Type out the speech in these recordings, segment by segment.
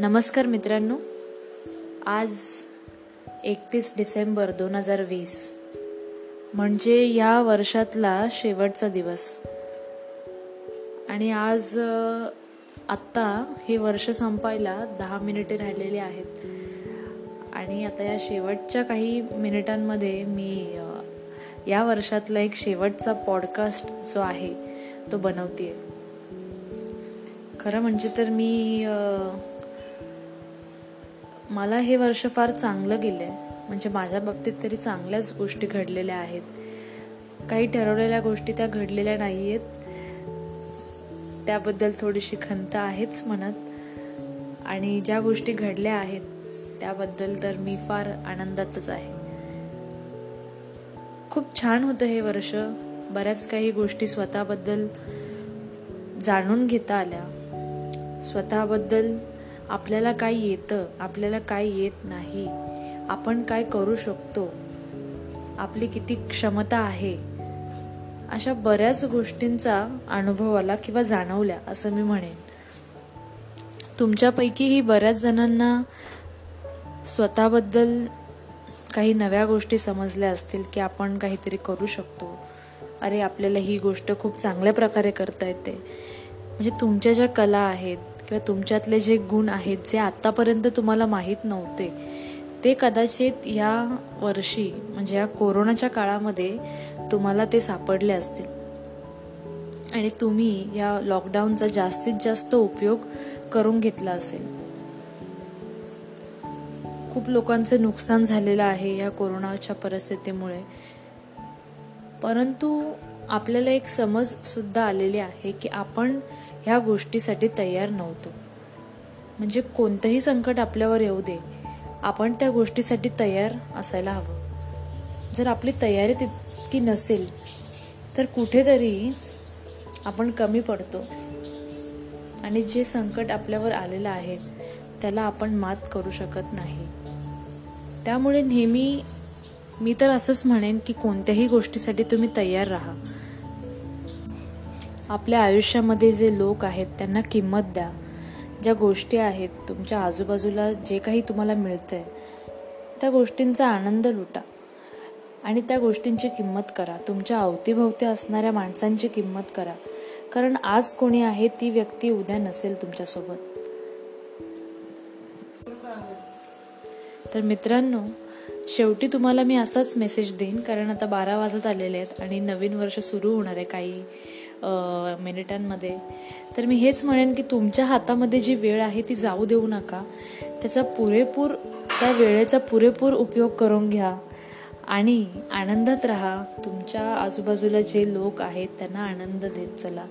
नमस्कार मित्रांनो. आज एकतीस डिसेंबर दोन हजार वीस. म्हणजे या वर्षातला शेवटचा दिवस. आणि आज आत्ता हे वर्ष संपायला दहा मिनिटे राहिलेली आहेत. आणि आता या शेवटच्या काही मिनिटांमध्ये मी या वर्षातला एक शेवटचा पॉडकास्ट जो आहे तो बनवते खरं म्हणजे तर मी मला हे वर्ष फार चांगलं गेलं आहे म्हणजे माझ्या बाबतीत तरी चांगल्याच गोष्टी घडलेल्या आहेत. काही ठरवलेल्या गोष्टी त्या घडलेल्या नाही आहेत त्याबद्दल थोडीशी खंत आहेच म्हणत आणि ज्या गोष्टी घडल्या आहेत त्याबद्दल तर मी फार आनंदातच आहे. खूप छान होतं हे वर्ष. बऱ्याच काही गोष्टी स्वतःबद्दल जाणून घेता आल्या. स्वतःबद्दल आपल्याला काय येतं आपल्याला काय येत नाही आपण काय करू शकतो आपली किती क्षमता आहे अशा बऱ्याच गोष्टींचा अनुभव आला किंवा जाणवल्या असं मी म्हणेन. तुमच्यापैकीही बऱ्याच जणांना स्वतःबद्दल काही नव्या गोष्टी समजल्या असतील की आपण काहीतरी करू शकतो. अरे आपल्याला ही गोष्ट खूप चांगल्या प्रकारे करता येते. म्हणजे तुमच्या ज्या कला आहेत किंवा तुमच्यातले जे गुण आहेत जे आत्तापर्यंत तुम्हाला माहीत नव्हते ते कदाचित या वर्षी म्हणजे या कोरोनाच्या काळामध्ये तुम्हाला ते सापडले असतील. आणि तुम्ही या लॉकडाऊनचा जास्तीत जास्त उपयोग करून घेतला असेल. खूप लोकांचं नुकसान झालेलं आहे या कोरोनाच्या परिस्थितीमुळे. परंतु आपल्याला एक समज सुद्धा आलेली आहे की आपण ह्या गोष्टीसाठी तयार नव्हतो. म्हणजे कोणतंही संकट आपल्यावर येऊ दे आपण त्या गोष्टीसाठी तयार असायला हवं. जर आपली तयारी तितकी नसेल तर कुठेतरी आपण कमी पडतो. आणि जे संकट आपल्यावर आलेलं आहे त्याला आपण मात करू शकत नाही. त्यामुळे नेहमी मी तर असंच म्हणेन की कोणत्याही गोष्टीसाठी तुम्ही तयार राहा. आपल्या आयुष्यामध्ये जे लोक आहेत त्यांना किंमत द्या. ज्या गोष्टी आहेत तुमच्या आजूबाजूला जे काही तुम्हाला मिळतं आहे त्या गोष्टींचा आनंद लुटा. आणि त्या गोष्टींची किंमत करा. तुमच्या अवतीभोवती असणाऱ्या माणसांची किंमत करा. कारण आज कोणी आहे ती व्यक्ती उद्या नसेल तुमच्यासोबत. तर मित्रांनो शेवटी तुम्हाला मी असाच मेसेज देईन. कारण आता बारा वाजत आलेले आहेत आणि नवीन वर्ष सुरू होणार आहे काही. मिनिटांमध्ये. तर मी हेच म्हणेन की तुमच्या हातामध्ये जी वेळ आहे ती जाऊ देऊ नका. त्याचा पुरेपूर त्या वेळेचा पुरेपूर उपयोग करून घ्या. आणि आनंदात राहा. तुमच्या आजूबाजूला जे लोक आहेत त्यांना आनंद देत चला.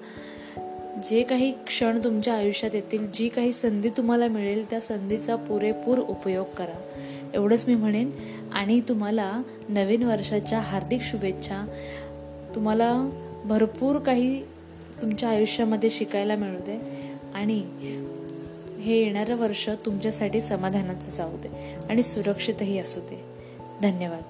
जे काही क्षण तुमच्या आयुष्यात येतील जी काही संधी तुम्हाला मिळेल त्या संधीचा पुरेपूर उपयोग करा. एवढंच मी म्हणेन. आणि तुम्हाला नवीन वर्षाच्या हार्दिक शुभेच्छा. तुम्हाला भरपूर काही तुमच्या आयुष्यामध्ये शिकायला मिळू दे. आणि हे येणारं वर्ष तुमच्यासाठी समाधानाचं जाऊ दे आणि सुरक्षितही असू दे. धन्यवाद.